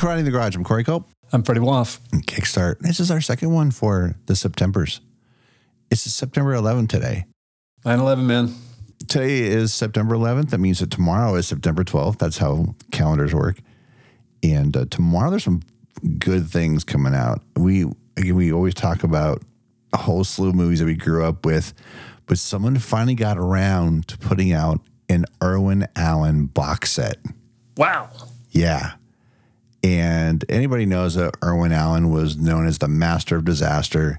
Welcome Karate in the Garage. I'm Corey Culp. I'm Freddie Woff. Kickstart. This is our second one for the Spectembers. It's September 11th today. 9 11, man. Today is September 11th. That means that tomorrow is September 12th. That's how calendars work. And uh, tomorrow there's some good things coming out. We again, we always talk about a whole slew of movies that we grew up with, but someone finally got around to putting out an Irwin Allen box set. Wow. Yeah. And anybody knows that Irwin Allen was known as the master of disaster.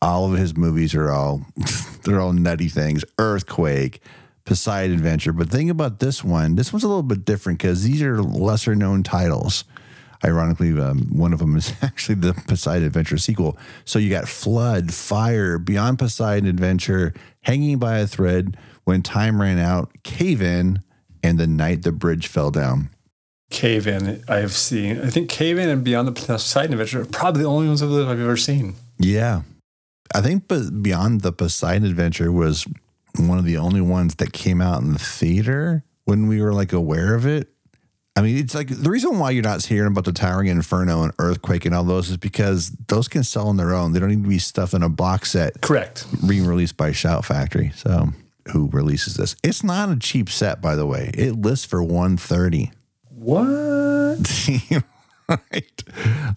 All of his movies are all they're all nutty things. Earthquake, Poseidon Adventure. But think about this one, this one's a little bit different because these are lesser known titles. Ironically, um, one of them is actually the Poseidon Adventure sequel. So you got Flood, Fire, Beyond Poseidon Adventure, Hanging by a Thread, When Time Ran Out, Cave In, and The Night the Bridge Fell Down. Cave In, I've seen. I think Cave In and Beyond the Poseidon Adventure are probably the only ones of those I've ever seen. Yeah. I think but Beyond the Poseidon Adventure was one of the only ones that came out in the theater when we were like aware of it. I mean, it's like the reason why you're not hearing about the Towering Inferno and Earthquake and all those is because those can sell on their own. They don't need to be stuffed in a box set Correct. being released by Shout Factory. So, who releases this? It's not a cheap set, by the way. It lists for 130 What? right.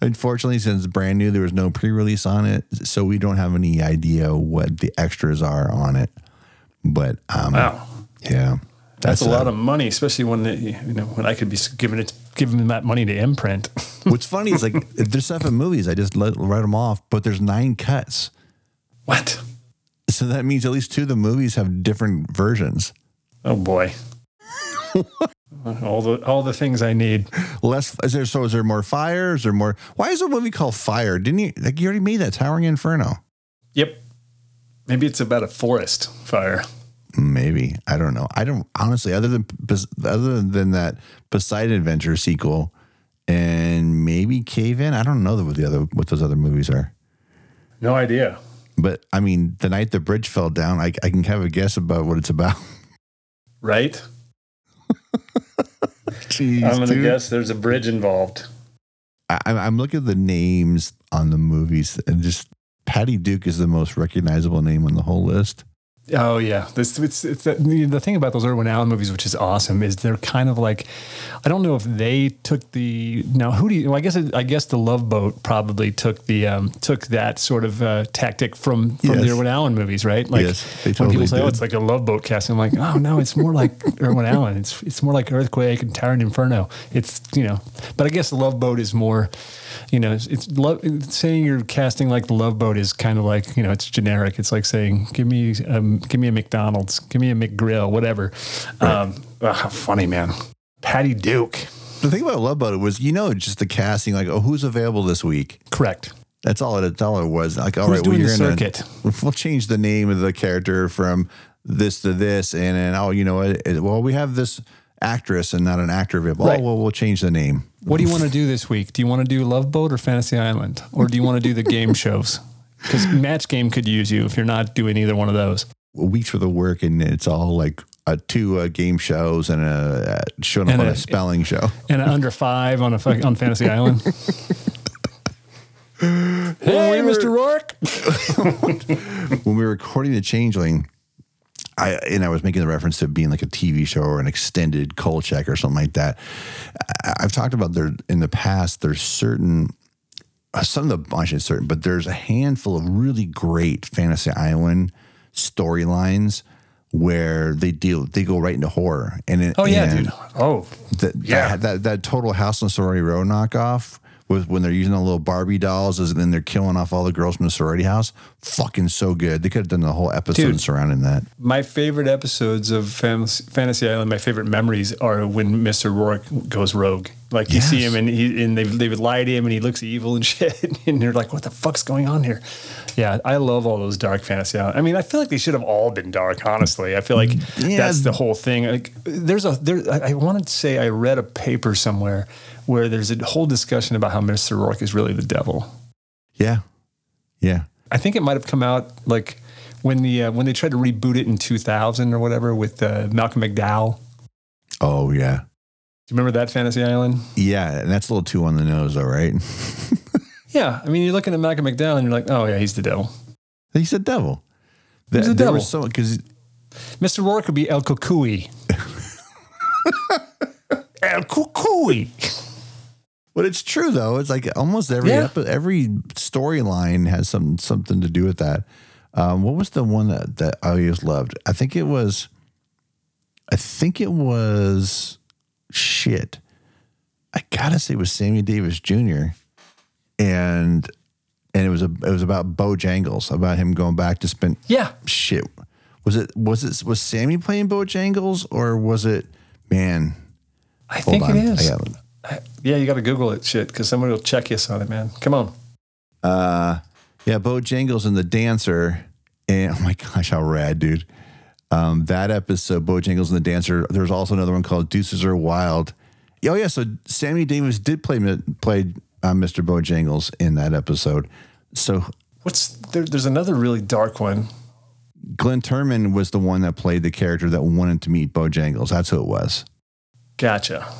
Unfortunately, since it's brand new, there was no pre-release on it, so we don't have any idea what the extras are on it. But um, Wow. yeah, That's, a uh, lot of money, especially when the, you know when I could be giving it giving them that money to imprint. What's funny is like there's seven movies, I just let, write them off, but there's nine cuts, what? so that means at least two of the movies have different versions. Oh boy. all the all the things I need. Less is there? So is there more fire? Is there more? Why is a movie called Fire? Didn't you like you already made that Towering Inferno? Yep. Maybe it's about a forest fire. Maybe I don't know. I don't honestly. Other than other than that Poseidon Adventure sequel, and maybe Cave In. I don't know what the other what those other movies are. No idea. But I mean, the night the bridge fell down, I, I can have a guess about what it's about. Right? Jeez, I'm gonna dude. guess there's a bridge involved. I, I'm- I'm looking at the names on the movies, and just Patty Duke is the most recognizable name on the whole list. Oh yeah, this it's, it's the, the thing about those Irwin Allen movies, which is awesome, is they're kind of like, I don't know if they took the now who do you? Well, I guess it, I guess the Love Boat probably took the um, took that sort of uh, tactic from from Yes. the Irwin Allen movies, right? Like Yes, they when people say, "Oh, it's like a Love Boat casting," I'm like, "Oh no, it's more like Irwin Allen. It's it's more like Earthquake and Towering Inferno. It's you know, but I guess the Love Boat is more." You know, it's, it's love, saying you're casting like the Love Boat is kind of like you know it's generic. It's like saying give me um, give me a McDonald's, give me a McGrill, whatever. Um, funny, man. Patty Duke, The thing about Love Boat was, you know, just the casting, like, oh, who's available this week? correct. That's all it. All it was. Like, all right, well, the you're gonna- circuit? We'll change the name of the character from this to this, and then oh, you know what? It- Well, we have this actress and not an actor available. Right. Oh, well, we'll change the name. What do you want to do this week? Do you want to do Love Boat or Fantasy Island, or do you want to do the game shows? Because Match Game could use you if you're not doing either one of those. A week's worth of work, and it's all like uh, two uh, game shows and a uh, showing up And on a, a- spelling show. And under five on a on Fantasy Island. hey, Mr. Rourke. when we were recording the Changeling, I and I was making the reference to being like a TV show or an extended call check or something like that. I, I've talked about there in the past. There's certain uh, some of the bunch is certain, but there's a handful of really great Fantasy Island storylines where they deal they go right into horror and it, Oh yeah, and dude. Oh, that, Yeah. that, that that total House on Sorority Row knockoff with when they're using the little Barbie dolls and then they're killing off all the girls from the sorority house. Fucking so good. They could have done the whole episode Dude. surrounding that. my favorite episodes of Fantasy, Fantasy Island. My favorite memories are when Mr. Rourke goes rogue. Like you see him and he and they they would lie to him and he looks evil and shit, and you're like, what the fuck's going on here? Yeah, I love all those dark fantasy. I mean, I feel like they should have all been dark. Honestly, I feel like Yeah. that's the whole thing. Like, there's a there. I I wanted to say I read a paper somewhere where there's a whole discussion about how Mr. Rourke is really the devil. Yeah. Yeah. I think it might have come out like when the uh, when they tried to reboot it in 2000 or whatever with uh, Malcolm McDowell. Oh yeah. Do you remember that Fantasy Island? Yeah, and that's a little too on the nose, though, right? Yeah. I mean, you're looking at Malcolm McDowell and you're like, oh, yeah, he's the devil. He's the devil. He's a there devil. so because Mr. Rourke would be El Cucuy. El Cucuy. But it's true though. It's like almost every Yeah. epi- every storyline has some something to do with that. Um, what was the one that, that I always loved? I think it was. I think it was shit. I gotta say it was Sammy Davis Jr. and and it was a it was about Bojangles about him going back to spend Yeah. shit. Was it was it was Sammy playing Bojangles or was it man? I think on. it is. I got- Yeah, you got to Google it, shit, because somebody will check you on it, man. Come on. Uh, yeah, Bojangles and the Dancer. And oh my gosh, how rad, dude. Um, that episode, Bojangles and the Dancer. There's also another one called Deuces Are Wild. Oh yeah, so Sammy Davis did play played uh, Mr. Bojangles in that episode. So What's there, there's another really dark one. Glynn Turman was the one that played the character that wanted to meet Bojangles. That's who it was. Gotcha.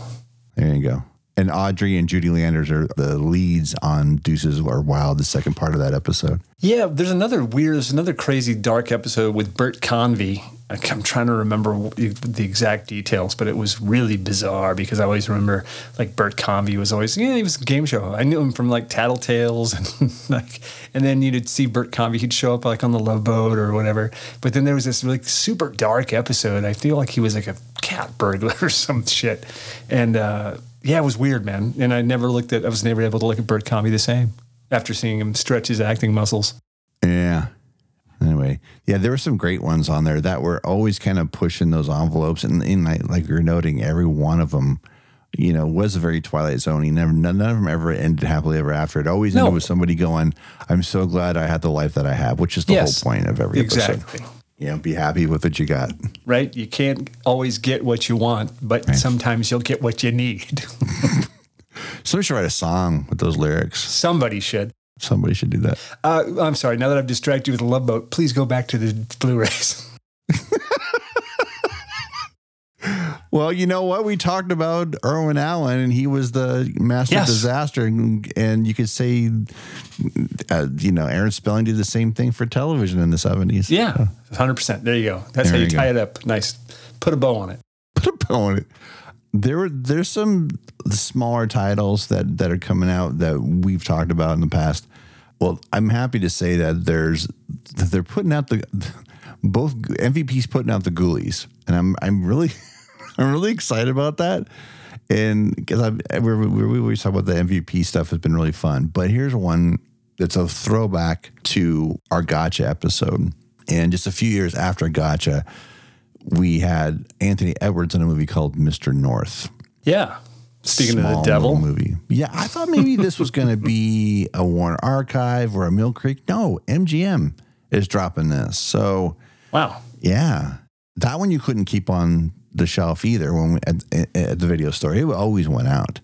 There you go. And Audrey and Judy Landers are the leads on Deuces Are Wild, the second part of that episode. Yeah, there's another weird, there's another crazy dark episode with Bert Convy. I'm trying to remember the exact details, but it was really bizarre because I always remember like Bert Convy was always, yeah, he was a game show. I knew him from like Tattletales and like, and then you'd see Bert Convy, he'd show up like on the Love Boat or whatever. But then there was this like super dark episode. I feel like he was like a cat burglar or some shit. And uh, yeah, it was weird, man. And I never looked at, I was never able to look at Bert Convy the same after seeing him stretch his acting muscles. Yeah. Anyway, yeah, there were some great ones on there that were always kind of pushing those envelopes, and, and like, like you're noting, every one of them, you know, was a very Twilight Zone. He never, none, of them ever ended happily ever after. It always No. ended with somebody going, "I'm so glad I had the life that I have," which is the Yes. whole point of every episode. Exactly. You know, be happy with what you got. Right? You can't always get what you want, but sometimes you'll get what you need. Somebody should write a song with those lyrics. Somebody should. Somebody should do that. Uh, I'm sorry. Now that I've distracted you with the love boat, please go back to the Blu-rays. Well, you know what? We talked about Irwin Allen, and he was the master Yes. of disaster, and, and you could say, uh, you know, Aaron Spelling did the same thing for television in the seventies. Yeah, 100%. There you go. That's There how you you tie go. it up. Nice. Put a bow on it. put a bow on it. There were there's some smaller titles that that are coming out that we've talked about in the past. Well, I'm happy to say that there's that they're putting out the both MVP's putting out the Ghoulies, and I'm I'm really I'm really excited about that. And because I we we always talk about the MVP stuff has been really fun, but here's one that's a throwback to our Gotcha episode. And just a few years after Gotcha, we had Anthony Edwards in a movie called Mr. North. Yeah. Speaking of the devil. movie. Yeah, I thought maybe this was going to be a Warner Archive or a Mill Creek. No, MGM is dropping this. So Wow. yeah, that one you couldn't keep on the shelf either when we, at, at- the video store. It always went out.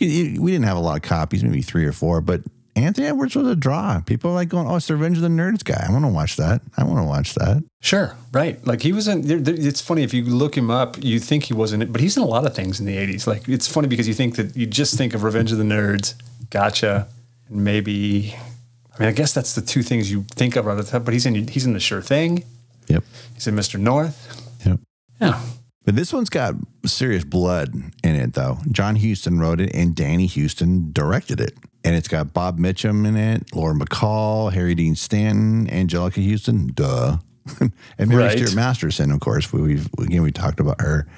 We didn't have a lot of copies, maybe three or four, but Anthony Edwards was a draw. People were like going, "Oh, it's the Revenge of the Nerds guy. I want to watch that. I want to watch that." Sure. Right. Like he was in, it's funny if you look him up, you think he wasn't it, but he's in a lot of things in the 80s. Like it's funny because you think that you just think of Revenge of the Nerds, Gotcha, and maybe, I mean, I guess that's the two things you think of right at the top, but he's in, he's in The Sure Thing. Yep. He's in Mr. North. Yep. Yeah. But this one's got serious blood in it, though. John Huston wrote it, and Danny Huston directed it. And it's got Bob Mitchum in it, Lauren Bacall, Harry Dean Stanton, Anjelica Huston, duh, and Mary Right. Stuart Masterson. Of course, we, we've again we talked about her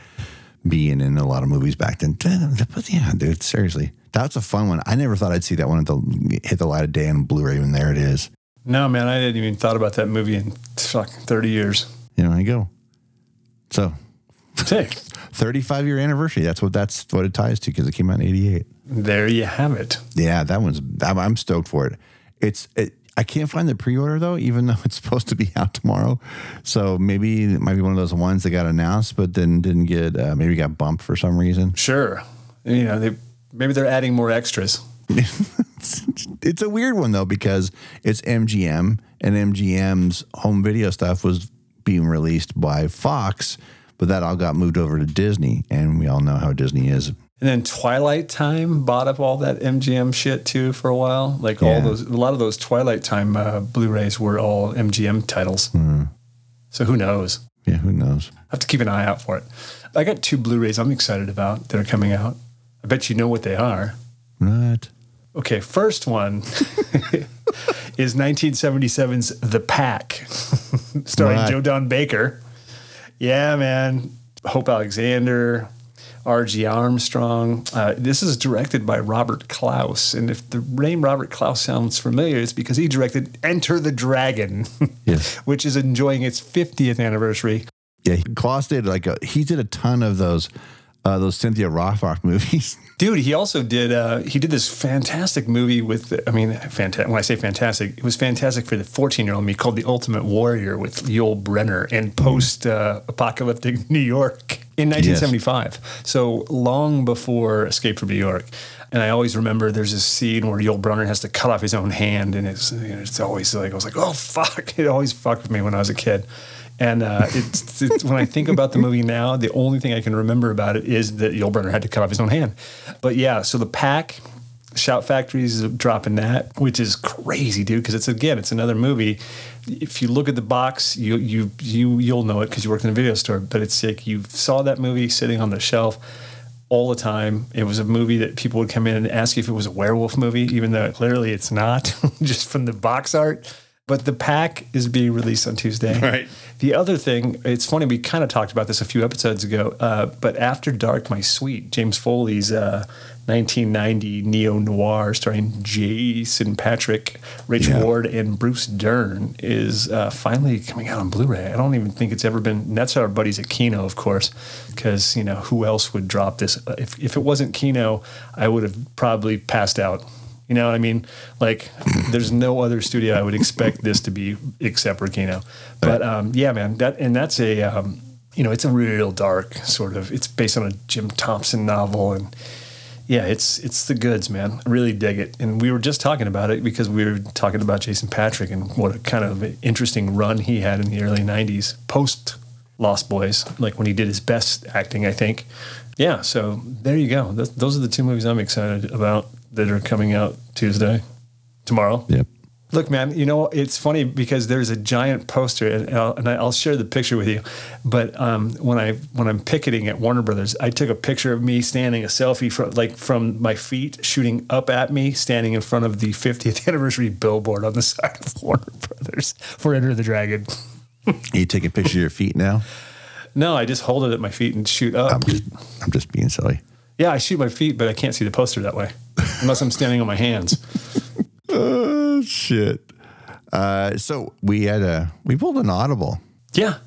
being in a lot of movies back then. But yeah, dude, seriously, that's a fun one. I never thought I'd see that one at the hit the light of day on Blu-ray, and there it is. No, man, I didn't even thought about that movie in fuck 30 years. You know, I go. So, Sick. 35 year anniversary. That's what that's what it ties to because it came out in '88. there you have it. Yeah, that one's. I'm, I'm stoked for it. It's. It, I can't find the pre-order though, even though it's supposed to be out tomorrow. So maybe it might be one of those ones that got announced, but then didn't get. Uh, maybe got bumped for some reason. Sure. You know, they, maybe they're adding more extras. it's, it's a weird one though because it's MGM and MGM's home video stuff was being released by Fox, but that all got moved over to Disney, and we all know how Disney is. And then Twilight Time bought up all that MGM shit too for a while. Like all those, a lot of those Twilight Time uh, Blu-rays were all MGM titles. Hmm. So who knows? Yeah, who knows? I have to keep an eye out for it. I got two Blu-rays I'm excited about that are coming out. I bet you know what they are. What? Okay, first one is 1977's The Pack, starring What? Joe Don Baker. Yeah, man. Hope Alexander, R.G. Armstrong. Uh, this is directed by Robert Clouse. And if the name Robert Clouse sounds familiar, it's because he directed Enter the Dragon, Yes. which is enjoying its 50th anniversary. Yeah, Clouse did like a, he did a ton of those uh, those Cynthia Rothrock movies. Dude, he also did. Uh, he did this fantastic movie with. I mean, fantastic. When I say fantastic, it was fantastic for the fourteen-year-old me called The Ultimate Warrior with Yul Brynner in post-apocalyptic New York in 1975. So long before Escape from New York. And I always remember there's this scene where Yul Brynner has to cut off his own hand, and it's you know, it's always like I was like, oh fuck! It always fucked with me when I was a kid. And uh, it's, it's when I think about the movie now, the only thing I can remember about it is that Yul Brynner had to cut off his own hand. But yeah, so the pack, Shout Factory's dropping that, which is crazy, dude. Because it's again, it's another movie. If you look at the box, you you you you'll know it because you worked in a video store. But it's like you saw that movie sitting on the shelf all the time. It was a movie that people would come in and ask you if it was a werewolf movie, even though clearly it's not, just from the box art. But the pack is being released on Tuesday. Right. The other thing, it's funny, we kind of talked about this a few episodes ago, uh, but After Dark, My Sweet, James Foley's uh, 1990 neo noir starring Jason Patric, Rich Yeah. Ward, and Bruce Dern is uh, finally coming out on Blu ray. I don't even think it's ever been, and that's our buddies at Kino, of course, because, you know, who else would drop this? If, if it wasn't Kino, I would have probably passed out. You know what I mean? Like, there's no other studio I would expect this to be except for Kino. But um, yeah, man, that and that's a um, you know it's a real dark sort of. It's based on a Jim Thompson novel, and yeah, it's it's the goods, man. I really dig it. And we were just talking about it because we were talking about Jason Patric and what a kind of interesting run he had in the early '90s, post Lost Boys, like when he did his best acting, I think. Yeah, so there you go. Th- those are the two movies I'm excited about that are coming out Tuesday, tomorrow. Yep. Look, man, you know it's funny because there's a giant poster, and I'll, and I'll share the picture with you. But um, when I when I'm picketing at Warner Brothers, I took a picture of me standing, a selfie from like from my feet, shooting up at me, standing in front of the 50th anniversary billboard on the side of Warner Brothers for Enter the Dragon. Are You taking pictures of your feet now? No, I just hold it at my feet and shoot up. I'm just I'm just being silly. yeah, I shoot my feet, but I can't see the poster that way unless I'm standing on my hands. Oh shit. Uh, so we had a we pulled an audible. Yeah,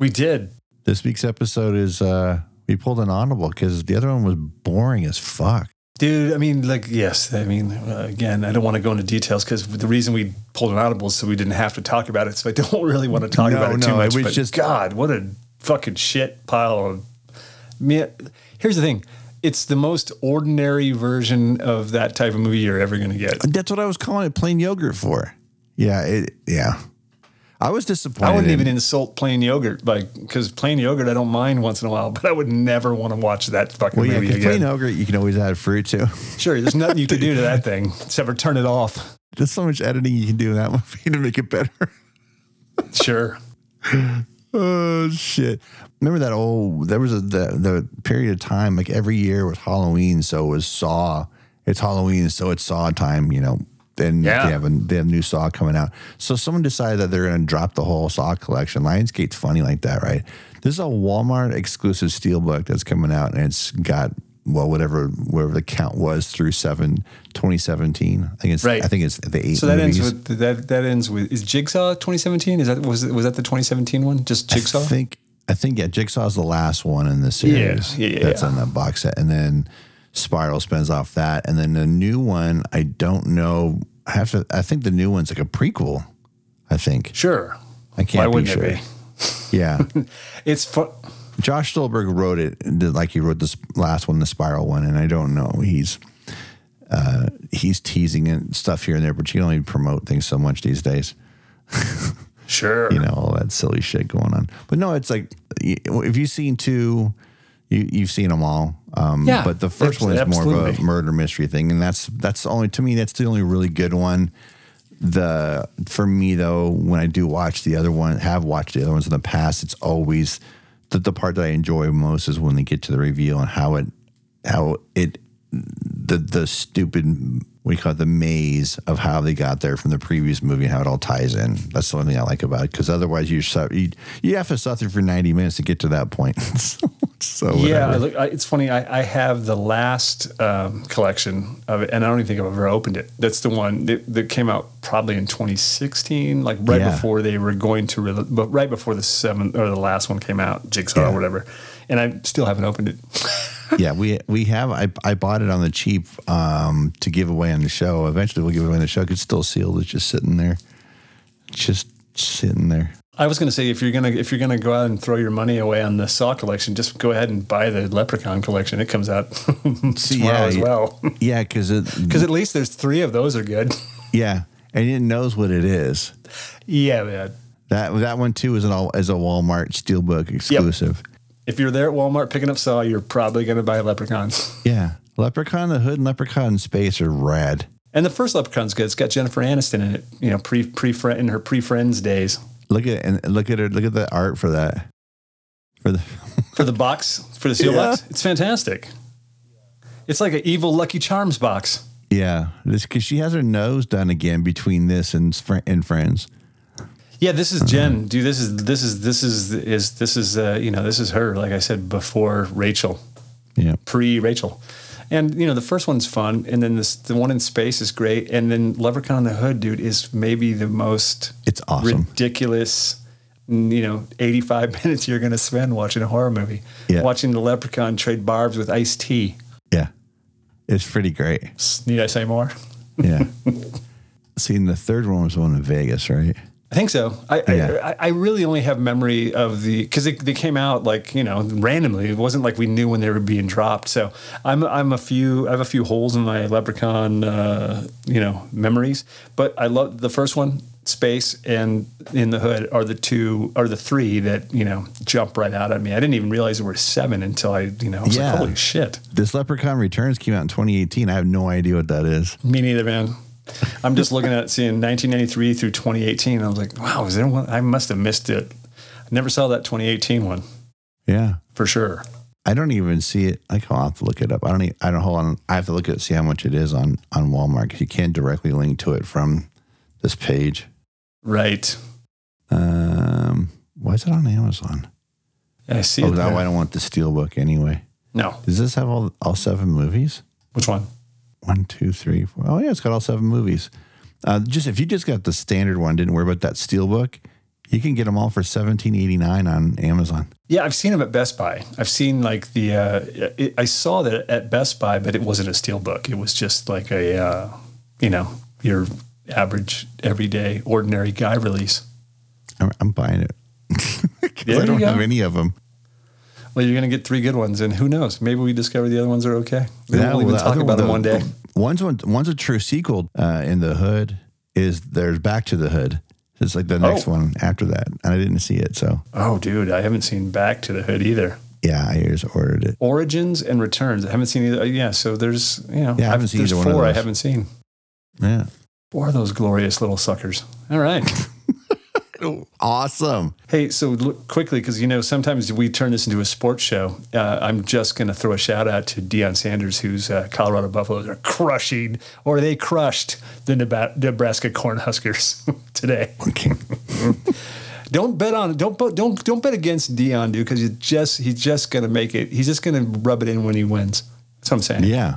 we did. This week's episode is uh we pulled an audible because the other one was boring as fuck. Dude, I mean, like, yes. I mean, uh, again, I don't want to go into details because the reason we pulled an audible is so we didn't have to talk about it. So I don't really want to talk No, about it too no, much. it was but just- God, what a fucking shit pile of. Me, here's the thing: it's the most ordinary version of that type of movie you're ever going to get. That's what I was calling it plain yogurt for. Yeah, it yeah. I was disappointed. I wouldn't even insult plain yogurt, like because plain yogurt I don't mind once in a while, but I would never want to watch that fucking well, yeah, movie again. plain yogurt you can always add fruit to. Sure, there's nothing you can do to that thing except for turn it off. There's so much editing you can do in that movie to make it better. Sure. Oh shit! Remember that old? There was a the, the period of time like every year was Halloween, so it was Saw. It's Halloween, so it's Saw time. You know, and Yeah. they have a they have a new Saw coming out. So someone decided that they're going to drop the whole Saw collection. Lionsgate's funny like that, right? This is a Walmart exclusive steelbook that's coming out, and it's got well whatever whatever the count was through seven 2017. I think it's Right. I think it's the eight. So that movies. ends with that. That ends with is Jigsaw 2017? Is that was was that the 2017 one? Just Jigsaw. I think I think yeah, Jigsaw's the last one in the series. Yeah, yeah, that's yeah. on that box set, and then Spiral spins off that, and then the new one. I don't know. I have to. I think the new one's like a prequel. I think Sure. I can't be wouldn't sure. it be? Yeah, It's fun. Josh Stolberg wrote it like he wrote this last one, the Spiral one, and I don't know. He's uh, he's teasing and stuff here and there, but you can only promote things so much these days. Sure. you know all that silly shit going on. But no, it's like if you've seen two, you you've seen them all. Um, Yeah, but the first one is more of a murder mystery thing, and that's that's only to me that's the only really good one. The for me though, when I do watch the other one, have watched the other ones in the past, it's always the, the part that I enjoy most is when they get to the reveal and how it how it the the stupid we call it the maze of how they got there from the previous movie and how it all ties in. That's the only thing I like about it because otherwise you you you have to suffer for ninety minutes to get to that point. so, so Yeah, I look, I, it's funny. I, I have the last um, collection of it, and I don't even think I've ever opened it. That's the one that, that came out probably in 2016, like right Yeah. before they were going to, re- but right before the seventh or the last one came out, Jigsaw Yeah. or whatever. And I still haven't opened it. yeah, we we have. I I bought it on the cheap um, to give away on the show. Eventually, we'll give it away on the show. It's still sealed. It's just sitting there, just sitting there. I was going to say if you're gonna if you're gonna go out and throw your money away on the Saw collection, just go ahead and buy the Leprechaun collection. It comes out tomorrow yeah, as well. Yeah, because it. Because at least there's three of those are good. Yeah, and it knows what it is. yeah, man. That that one too is an all is a Walmart Steelbook exclusive. If you're there at Walmart picking up Saw, you're probably going to buy Leprechauns. Yeah, Leprechaun the Hood and Leprechaun in Space are rad. And the first Leprechaun's good. It's got Jennifer Aniston in it. You know, pre pre in her pre Friends days. Look at and look at her. Look at the art for that. For the For the box, for the seal Yeah. box, it's fantastic. It's like an evil Lucky Charms box. yeah, this because she has her nose done again between this and and Friends. Yeah, this is Jen, dude. This is this is this is is this is uh, you know this is her. Like I said before, Rachel, Yeah, pre Rachel, and you know the first one's fun, and then this the one in space is great, and then Leprechaun on the Hood, dude, is maybe the most it's awesome. ridiculous you know 85 minutes you're going to spend watching a horror movie Yeah. watching the leprechaun trade barbs with Ice-T Yeah, it's pretty great. Need i say more Yeah. See, and the third one was the one in Vegas, right? I think so i Yeah. I, I really only have memory of the because they, they came out like you know randomly it wasn't like we knew when they were being dropped so i'm i'm a few i have a few holes in my leprechaun uh, you know memories but i love the first one space and in the hood are the two are the three that you know jump right out at me i didn't even realize there were seven until i you know I was Yeah. like holy shit This Leprechaun Returns came out in 2018. I have no idea what that is. Me neither, man. I'm just looking at seeing 1993 through 2018. I was like, wow, is there one? I must have missed it. I never saw that 2018 one Yeah. for sure. I don't even see it. Like, I'll have to look it up. I don't. Even, I don't. Hold on. I have to look at see how much it is on on Walmart because you can't directly link to it from this page. Right. Um, why is it on Amazon? I see Oh, it. no, there. I don't want the Steelbook anyway. No. Does this have all all seven movies? Which one? One, two, three, four. Oh yeah, it's got all seven movies. Uh, just if you just got the standard one, didn't worry about that Steelbook, you can get them all for seventeen eighty nine on Amazon. Yeah, I've seen them at Best Buy. I've seen like the, uh, it, I saw that at Best Buy, but it wasn't a steel book. It was just like a, uh, you know, your average, everyday, ordinary guy release. I'm, I'm buying it. 'Cause There I don't have any of them. Well, you're going to get three good ones, and who knows? Maybe we discover the other ones are okay. Maybe That- we'll even talk about them one day. One's one, one's a true sequel uh, in the hood. Is there's Back to the Hood. It's like the next Oh. one after that, and I didn't see it, so Oh, dude, I haven't seen Back to the Hood either. yeah, I just ordered it. Origins and Returns. I haven't seen either. Yeah, so there's you know, Yeah, I haven't I've- seen there's either one of four I haven't seen. Yeah, Four of those glorious little suckers. All right. awesome. hey, so look quickly because you know sometimes we turn this into a sports show. Uh, I'm just going to throw a shout out to Deion Sanders, whose uh, Colorado Buffaloes are crushing, or they crushed the Nebraska Cornhuskers today. Okay. Don't bet on don't don't don't bet against Deion, dude, because he's just he's just gonna make it. He's just gonna rub it in when he wins. That's what I'm saying. Yeah.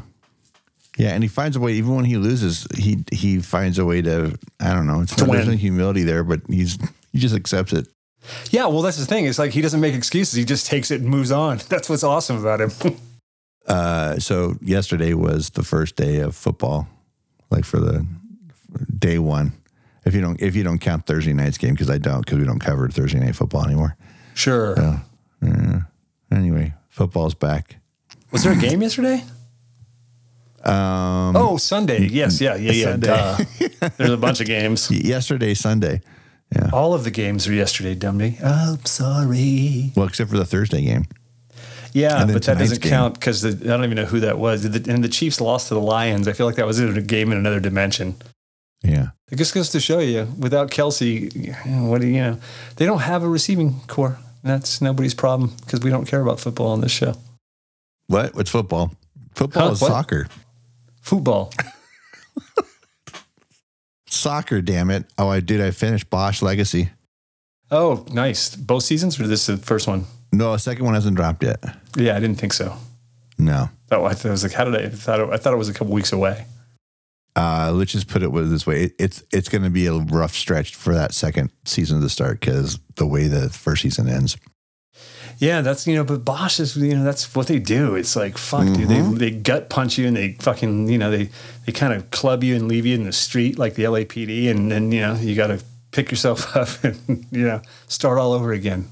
Yeah, and he finds a way. Even when he loses, he he finds a way to. I don't know. It's To not, there's no humility there, but he's he just accepts it. Yeah, well, that's the thing. It's like he doesn't make excuses. He just takes it and moves on. That's what's awesome about him. Uh, so yesterday was the first day of football, like for the day one. If you don't if you don't count Thursday night's game, because I don't, because we don't cover Thursday night football anymore. sure. Anyway, football's back. Was there a game yesterday? Um, Oh, Sunday. Yes, yeah, yeah, yeah. Sunday. There's a bunch of games. yesterday, Sunday. Yeah. All of the games were yesterday, dummy. Oh, sorry. Well, except for the Thursday game. Yeah, but that doesn't game. count because I don't even know who that was. The- And the Chiefs lost to the Lions. I feel like that was a game in another dimension. Yeah. It just goes to show you, without Kelce, what do you know? They don't have a receiving corps. That's nobody's problem because we don't care about football on this show. What? What's football? Football Huh? is What? soccer. Football. Soccer, damn it. Oh, I did. I finished Bosch Legacy. Oh, nice. Both seasons, or this is the first one? No, the second one hasn't dropped yet. Yeah, I didn't think so. No. Oh, I, thought, I was like, how did I? I thought it, I thought it was a couple weeks away. Uh, let's just put it this way: It- it's it's going to be a rough stretch for that second season to start because the way the first season ends. Yeah, that's you know, but Bosch is you know that's what they do. It's like fuck, dude. Mm-hmm. They they gut punch you and they fucking you know they they kind of club you and leave you in the street like the LAPD, and then you know you got to pick yourself up and you know start all over again.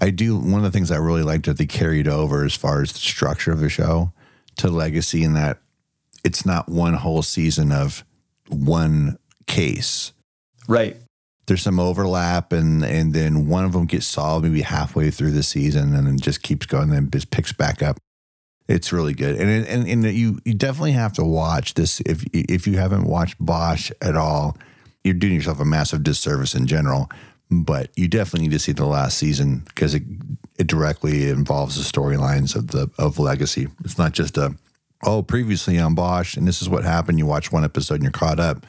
I do one of the things I really liked that they carried over as far as the structure of the show to Legacy, in that it's not one whole season of one case. Right. There's some overlap, and and then one of them gets solved maybe halfway through the season, and then just keeps going, and then just picks back up. It's really good, and and and you you definitely have to watch this if if you haven't watched Bosch at all, you're doing yourself a massive disservice in general. But you definitely need to see the last season because it it directly involves the storylines of the of Legacy. It's not just a oh previously on Bosch and this is what happened. You watch one episode and you're caught up.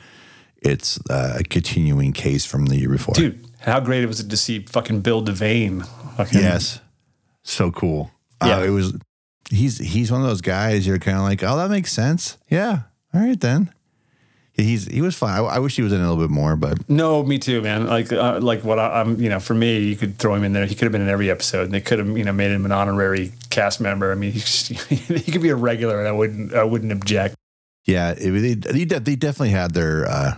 It's uh, a continuing case from the year before. Dude, how great it was to see fucking Bill Devane. Fucking, Yes. So cool. Yeah. Uh, it was he's he's one of those guys you're kind of like, "Oh, that makes sense." Yeah. All right then. He's he was fine. I, I wish he was in a little bit more, but No, me too, man. Like, uh, like what I, I'm, you know, for me, you could throw him in there. He could have been in every episode, and they could have, you know, made him an honorary cast member. I mean, he, he could be a regular, and I wouldn't, I wouldn't object. yeah, it, they they they definitely had their uh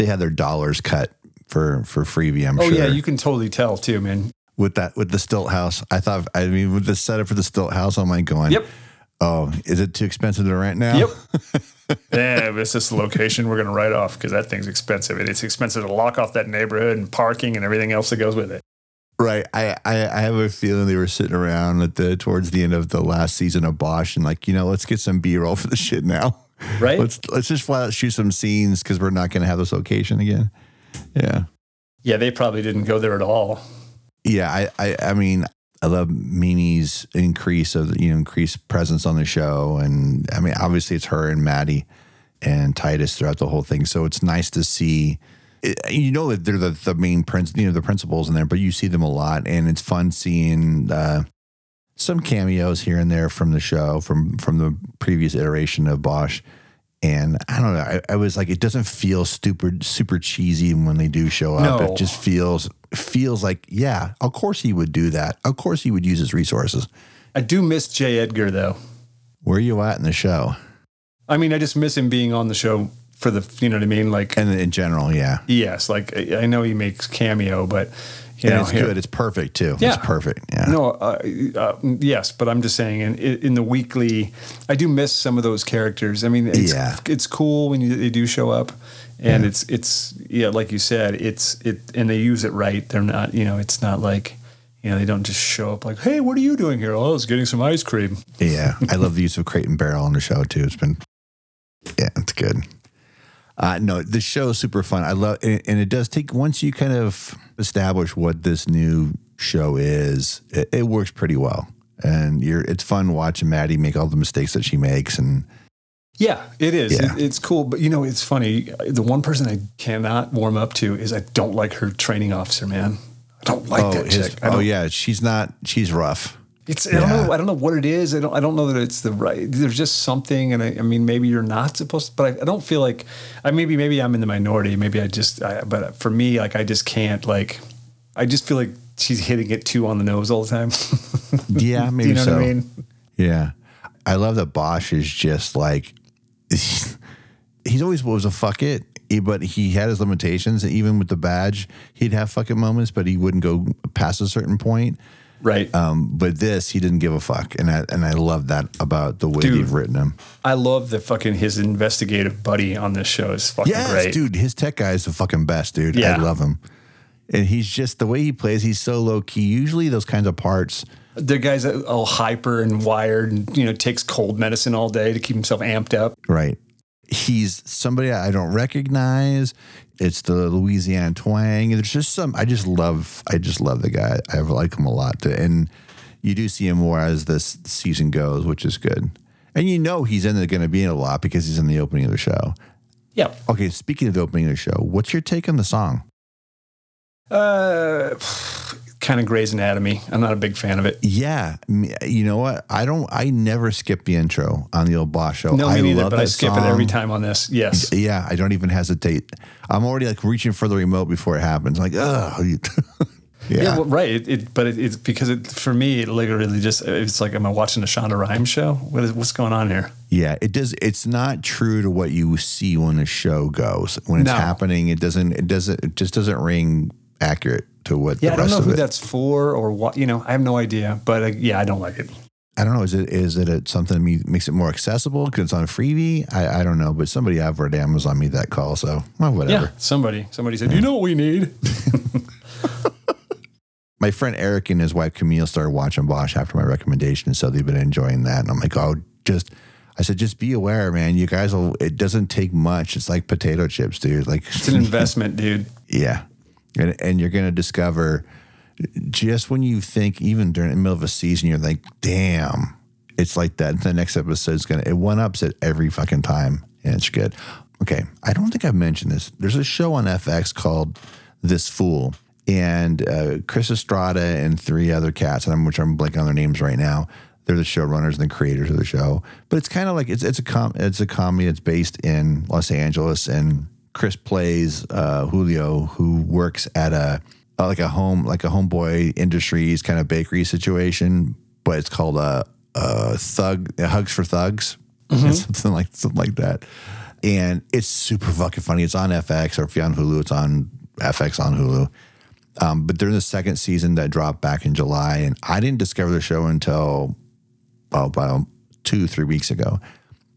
they had their dollars cut for for Freevee, I'm Oh sure. Oh yeah, you can totally tell too, man. with that with the stilt house. I thought I mean with the setup for the stilt house, I'm like going, Yep. Oh, is it too expensive to rent now? Yep. yeah, it's this location we're going to write off because that thing's expensive. And it's expensive to lock off that neighborhood and parking and everything else that goes with it. Right. I, I I have a feeling they were sitting around at the towards the end of the last season of Bosch and like, you know, let's get some B roll for the shit now. Right? Let's let's just flat out shoot some scenes because we're not going to have this location again. Yeah. yeah, they probably didn't go there at all. Yeah. I I, I mean. I love Mimi's increase of you know increased presence on the show, and I mean obviously it's her and Maddie and Titus throughout the whole thing. So it's nice to see. it- You know that they're the, the main prince, you know the principals in there, but you see them a lot, and it's fun seeing uh, some cameos here and there from the show, from from the previous iteration of Bosch. And I don't know, I, I was like, it doesn't feel stupid, super cheesy when they do show up. No. It just feels feels like, yeah, of course he would do that. Of course he would use his resources. I do miss Jay Edgar though. Where are you at in the show? I mean, I just miss him being on the show for the, you know what I mean? Like, And in general, yeah. yes, like I I know he makes cameo, but you And know, it's here- good. It's perfect too. Yeah. It's perfect. Yeah. No, uh, uh, yes, but I'm just saying, in, in the weekly, I do miss some of those characters. I mean, it's, Yeah. it's cool when you, they do show up, and it's it's yeah, like you said, it's it, and they use it right. They're not, you know, it's not like, you know, they don't just show up like, hey, what are you doing here? Oh, I was getting some ice cream. Yeah, I love the use of crate and barrel on the show too. It's been, yeah, it's good. Uh, no, the show is super fun. I love, and, and it does take once you kind of establish what this new show is, it, it works pretty well. And you're, it's fun watching Maddie make all the mistakes that she makes, and Yeah, it is. Yeah. It, it's cool, but you know, it's funny. The one person I cannot warm up to is I don't like her training officer, man. I don't like oh, that his- chick. Oh yeah, she's not, she's rough. It's I don't know I don't know what it is. I don't I don't know that it's the right. There's just something, and I, I mean maybe you're not supposed to, but I, I don't feel like I maybe maybe I'm in the minority. Maybe I just I, but for me like I just can't like I just feel like she's hitting it too on the nose all the time. Yeah, maybe you know so. what I mean? Yeah. I love that Bosch is just like he's always was a fuck it, but he had his limitations. And even with the badge, he'd have fuck it moments, but he wouldn't go past a certain point. Right. Um, but this, he didn't give a fuck, and I and I love that about the way Dude. they've written him. I love the fucking his investigative buddy on this show is fucking Yes, great. dude, his tech guy is the fucking best, dude. Yeah. I love him. and he's just the way he plays. He's so low key. Usually, those kinds of parts. The guy's all hyper and wired, and you know takes cold medicine all day to keep himself amped up. Right. He's somebody I don't recognize. It's the Louisiana twang. There's just some. I just love. I just love the guy. I like him a lot. And you do see him more as this season goes, which is good. And you know he's in going to be in a lot because he's in the opening of the show. Yeah. Okay. Speaking of the opening of the show, what's your take on the song? Uh, kind of Grey's Anatomy. I'm not a big fan of it. Yeah, you know what? I don't. I never skip the intro on the old Bosch show. No, me I neither. But I skip song. it every time on this. Yes. Yeah, I don't even hesitate. I'm already like reaching for the remote before it happens. Like, oh, yeah. Yeah, well, right. It, it, but it, it's because it for me, it literally just it's like, am I watching a Shonda Rhimes show? What is what's going on here? Yeah, it does. It's not true to what you see when the show goes. When it's No. happening, it doesn't. It doesn't. It just doesn't ring accurate to what Yeah, the I don't know who it. that's for or what. You know, I have no idea. But uh, yeah, I don't like it. I don't know. Is it is it something that makes it more accessible because it's on Freevee? I, I don't know. But somebody over at Amazon made that call, so well, whatever. Yeah, somebody somebody said, you know what we need. my friend Eric and his wife Camille started watching Bosch after my recommendation, so they've been enjoying that. And I'm like, oh, just I said, just be aware, man. You guys will. It doesn't take much. It's like potato chips, dude. Like It's an investment, dude. yeah, and and you're gonna discover just when you think, even during the middle of a season, you're like, damn, it's like that. The next episode's gonna it one ups it every fucking time, and it's good. Okay, I don't think I've mentioned this. There's a show on FX called This Fool, and uh, Chris Estrada and three other cats, and which I'm blanking on their names right now. They're the showrunners and the creators of the show, but it's kind of like it's it's a com- it's a comedy. It's based in Los Angeles, and Chris plays uh, Julio, who works at a uh, like a home like a homeboy industries kind of bakery situation, but it's called a, a thug hugs for thugs, something like something like that. And it's super fucking funny. It's on FX, or if you're on Hulu, it's on FX on Hulu. Um, but they're the second season that dropped back in July, and I didn't discover the show until oh, about two, three weeks ago.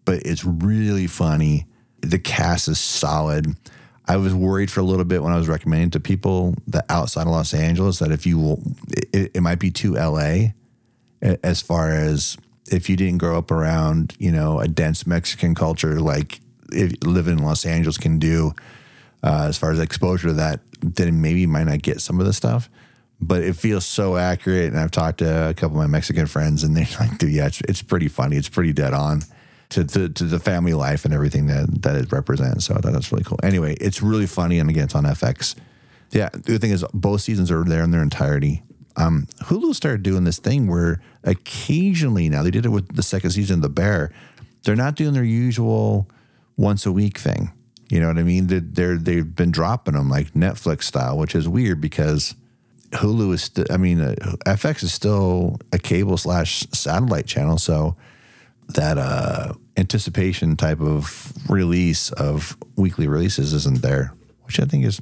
But it's really funny. The cast is solid. I was worried for a little bit when I was recommending to people that outside of Los Angeles that if you will, it, it might be too LA as far as if you didn't grow up around, you know, a dense Mexican culture like if living in Los Angeles can do, uh, as far as exposure to that, then maybe you might not get some of the stuff. But it feels so accurate. And I've talked to a couple of my Mexican friends, and they're like, dude, yeah, it's, it's pretty funny. It's pretty dead on to, to, to the family life and everything that, that it represents. So I thought that's really cool. Anyway, it's really funny. And again, it's on FX. Yeah. The good thing is, both seasons are there in their entirety. Um, Hulu started doing this thing where occasionally now they did it with the second season of The Bear. They're not doing their usual once a week thing. You know what I mean? They're, they're they've been dropping them like Netflix style, which is weird because Hulu is. St- I mean, uh, FX is still a cable slash satellite channel, so that uh, anticipation type of release of weekly releases isn't there, which I think is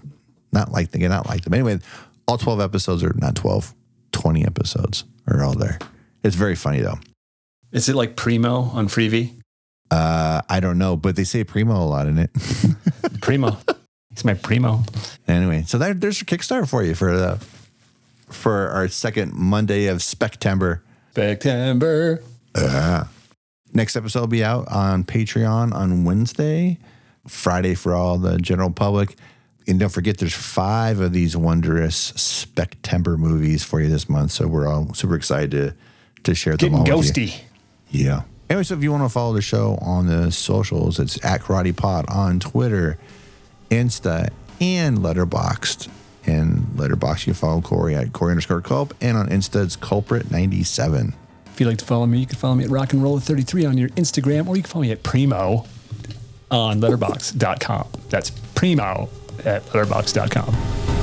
not like again not like them. Anyway, all twelve episodes are not 12, 20 episodes are all there. It's very funny though. Is it like Primo on Freevee? Uh, I don't know, but they say primo a lot in it. Primo. It's my primo. Anyway, so there, there's your Kickstarter for you for the for our second Monday of September. September. Next episode will be out on Patreon on Wednesday, Friday for all the general public. And don't forget, there's five of these wondrous Spectember movies for you this month. So we're all super excited to to share them Getting all with you. ghosty. Yeah. Anyway, so if you want to follow the show on the socials, it's at Karate Pod on Twitter, Insta, and Letterboxd. And Letterboxd, you can follow Corey at Corey underscore Culp. And on Insta, it's Culprit97. If you'd like to follow me, you can follow me at Rock and Roll 33 on your Instagram, or you can follow me at Primo on letterbox.com. That's Primo at letterbox.com.